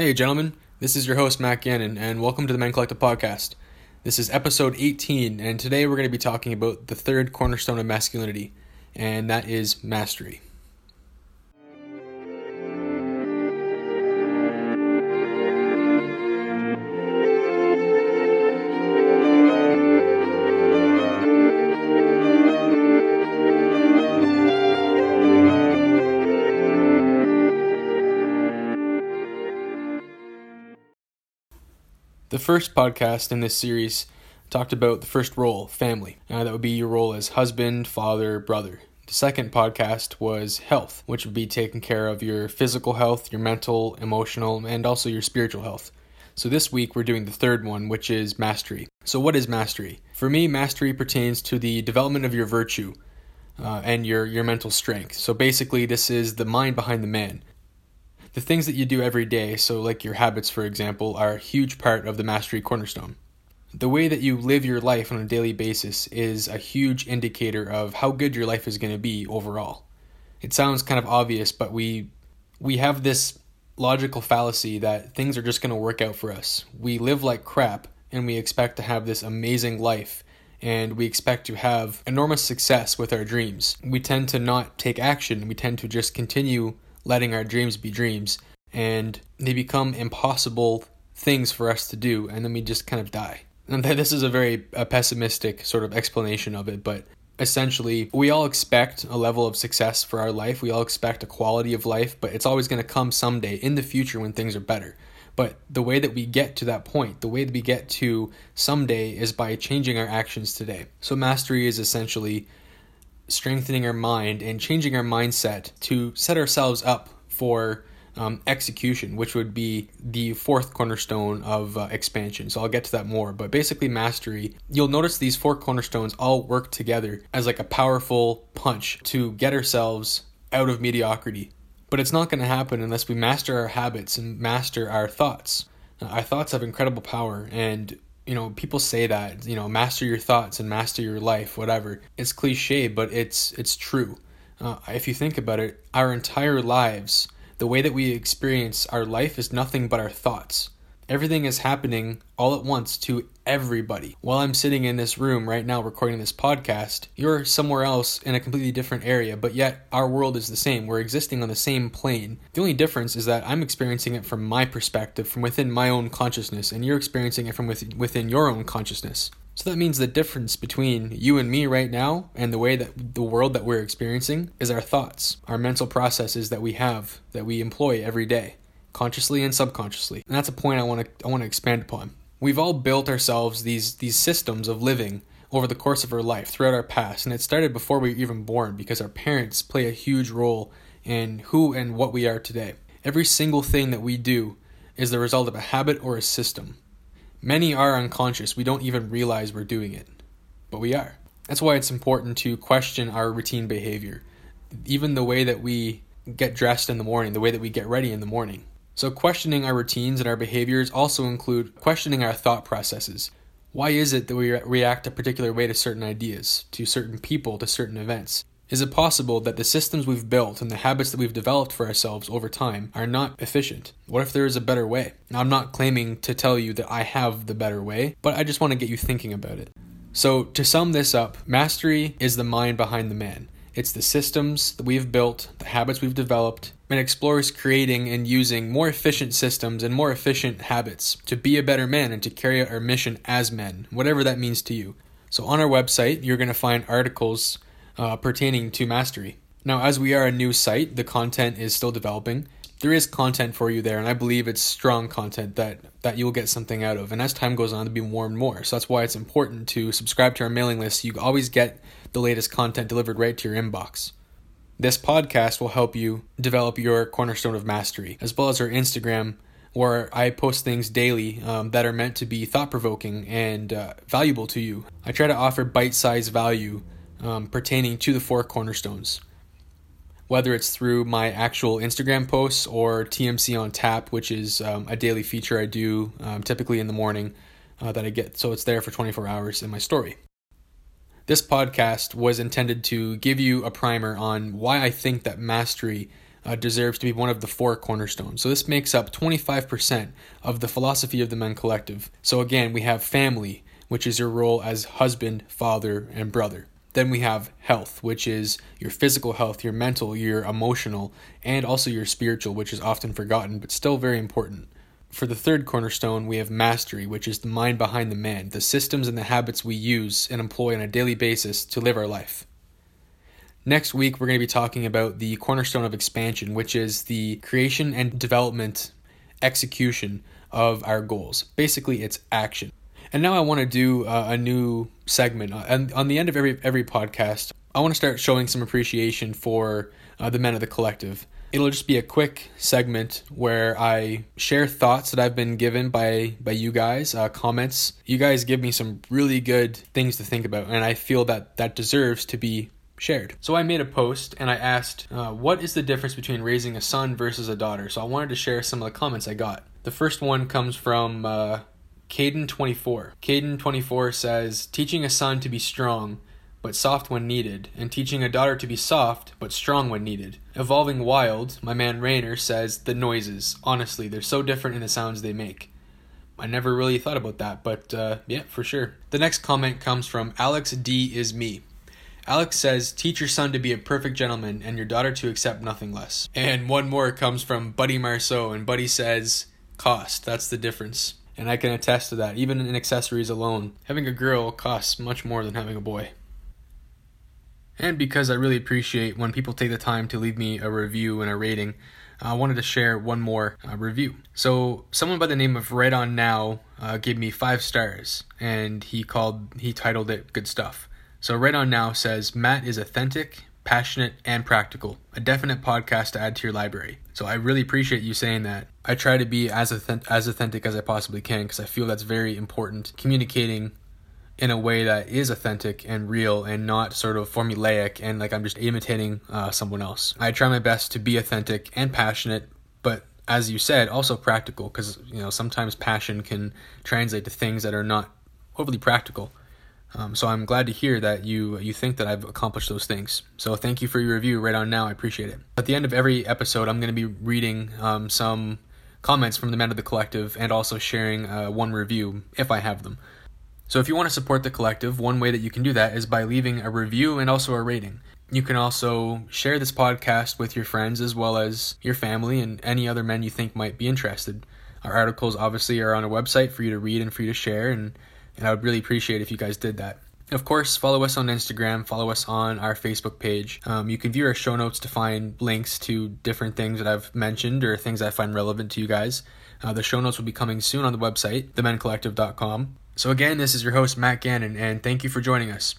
Hey, gentlemen, this is your host, Matt Gannon, and welcome to the Men Collective Podcast. This is episode 18, and today we're going to be talking about the third cornerstone of masculinity, and that is mastery. The first podcast in this series talked about the first role, family. Uh, that would be your role as husband, father, brother. The second podcast was health, which would be taking care of your physical health, your mental, emotional, and also your spiritual health. So this week we're doing the third one, which is mastery. So, what is mastery? For me, mastery pertains to the development of your virtue uh, and your, your mental strength. So, basically, this is the mind behind the man the things that you do every day, so like your habits, for example, are a huge part of the mastery cornerstone. The way that you live your life on a daily basis is a huge indicator of how good your life is going to be overall. It sounds kind of obvious, but we we have this logical fallacy that things are just going to work out for us. We live like crap and we expect to have this amazing life and we expect to have enormous success with our dreams. We tend to not take action. We tend to just continue letting our dreams be dreams and they become impossible things for us to do and then we just kind of die. And this is a very a pessimistic sort of explanation of it, but essentially we all expect a level of success for our life. We all expect a quality of life, but it's always going to come someday in the future when things are better. But the way that we get to that point, the way that we get to someday is by changing our actions today. So mastery is essentially strengthening our mind and changing our mindset to set ourselves up for um, execution, which would be the fourth cornerstone of uh, expansion. So I'll get to that more. But basically, mastery, you'll notice these four cornerstones all work together as like a powerful punch to get ourselves out of mediocrity. But it's not going to happen unless we master our habits and master our thoughts. Uh, our thoughts have incredible power, and you know, people say that, you know, master your thoughts and master your life, whatever. It's cliche, but it's it's true. Uh, if you think about it, our entire lives, the way that we experience our life is nothing but our thoughts. Everything is happening all at once to everybody. While I'm sitting in this room right now recording this podcast, you're somewhere else in a completely different area, but yet our world is the same. We're existing on the same plane. The only difference is that I'm experiencing it from my perspective, from within my own consciousness, and you're experiencing it from within your own consciousness. So that means the difference between you and me right now and the way that the world that we're experiencing is our thoughts, our mental processes that we have, that we employ every day consciously and subconsciously. And that's a point I want to I want to expand upon. We've all built ourselves these these systems of living over the course of our life throughout our past and it started before we were even born because our parents play a huge role in who and what we are today. Every single thing that we do is the result of a habit or a system. Many are unconscious. We don't even realize we're doing it. But we are. That's why it's important to question our routine behavior. Even the way that we get dressed in the morning, the way that we get ready in the morning. So, questioning our routines and our behaviors also include questioning our thought processes. Why is it that we re- react a particular way to certain ideas, to certain people, to certain events? Is it possible that the systems we've built and the habits that we've developed for ourselves over time are not efficient? What if there is a better way? Now, I'm not claiming to tell you that I have the better way, but I just want to get you thinking about it. So, to sum this up, mastery is the mind behind the man. It's the systems that we've built, the habits we've developed, and explores creating and using more efficient systems and more efficient habits to be a better man and to carry out our mission as men, whatever that means to you. So, on our website, you're going to find articles uh, pertaining to mastery. Now, as we are a new site, the content is still developing. There is content for you there, and I believe it's strong content that, that you'll get something out of. And as time goes on, there'll be more and more. So that's why it's important to subscribe to our mailing list. You always get the latest content delivered right to your inbox. This podcast will help you develop your cornerstone of mastery, as well as our Instagram, where I post things daily um, that are meant to be thought provoking and uh, valuable to you. I try to offer bite sized value um, pertaining to the four cornerstones, whether it's through my actual Instagram posts or TMC on Tap, which is um, a daily feature I do um, typically in the morning uh, that I get. So it's there for 24 hours in my story. This podcast was intended to give you a primer on why I think that mastery uh, deserves to be one of the four cornerstones. So this makes up 25% of the philosophy of the Men Collective. So again, we have family, which is your role as husband, father, and brother. Then we have health, which is your physical health, your mental, your emotional, and also your spiritual, which is often forgotten but still very important. For the third cornerstone, we have mastery, which is the mind behind the man, the systems and the habits we use and employ on a daily basis to live our life. Next week, we're going to be talking about the cornerstone of expansion, which is the creation and development execution of our goals. Basically, it's action. And now I want to do uh, a new segment. Uh, and on the end of every every podcast, I want to start showing some appreciation for uh, the men of the collective. It'll just be a quick segment where I share thoughts that I've been given by by you guys, uh, comments. You guys give me some really good things to think about, and I feel that that deserves to be shared. So I made a post and I asked, uh, what is the difference between raising a son versus a daughter? So I wanted to share some of the comments I got. The first one comes from uh, Caden24. Caden24 says, teaching a son to be strong, but soft when needed, and teaching a daughter to be soft, but strong when needed. Evolving Wild, my man Rayner says, the noises. Honestly, they're so different in the sounds they make. I never really thought about that, but uh, yeah, for sure. The next comment comes from Alex D. Is Me. Alex says, Teach your son to be a perfect gentleman and your daughter to accept nothing less. And one more comes from Buddy Marceau, and Buddy says, Cost. That's the difference. And I can attest to that. Even in accessories alone, having a girl costs much more than having a boy. And because I really appreciate when people take the time to leave me a review and a rating, I wanted to share one more uh, review. So, someone by the name of Right On Now uh, gave me five stars, and he called he titled it "Good Stuff." So, Right On Now says Matt is authentic, passionate, and practical. A definite podcast to add to your library. So, I really appreciate you saying that. I try to be as, authentic, as authentic as I possibly can because I feel that's very important. Communicating in a way that is authentic and real and not sort of formulaic and like I'm just imitating uh, someone else. I try my best to be authentic and passionate, but as you said, also practical because you know sometimes passion can translate to things that are not overly practical. Um, so I'm glad to hear that you you think that I've accomplished those things. So thank you for your review right on now. I appreciate it. At the end of every episode, I'm going to be reading um, some comments from the Men of the Collective and also sharing uh, one review if I have them. So if you want to support the collective, one way that you can do that is by leaving a review and also a rating. You can also share this podcast with your friends as well as your family and any other men you think might be interested. Our articles obviously are on a website for you to read and for you to share and and I would really appreciate if you guys did that. Of course, follow us on Instagram, follow us on our Facebook page. Um, you can view our show notes to find links to different things that I've mentioned or things I find relevant to you guys. Uh, the show notes will be coming soon on the website, themencollective.com. So, again, this is your host, Matt Gannon, and thank you for joining us.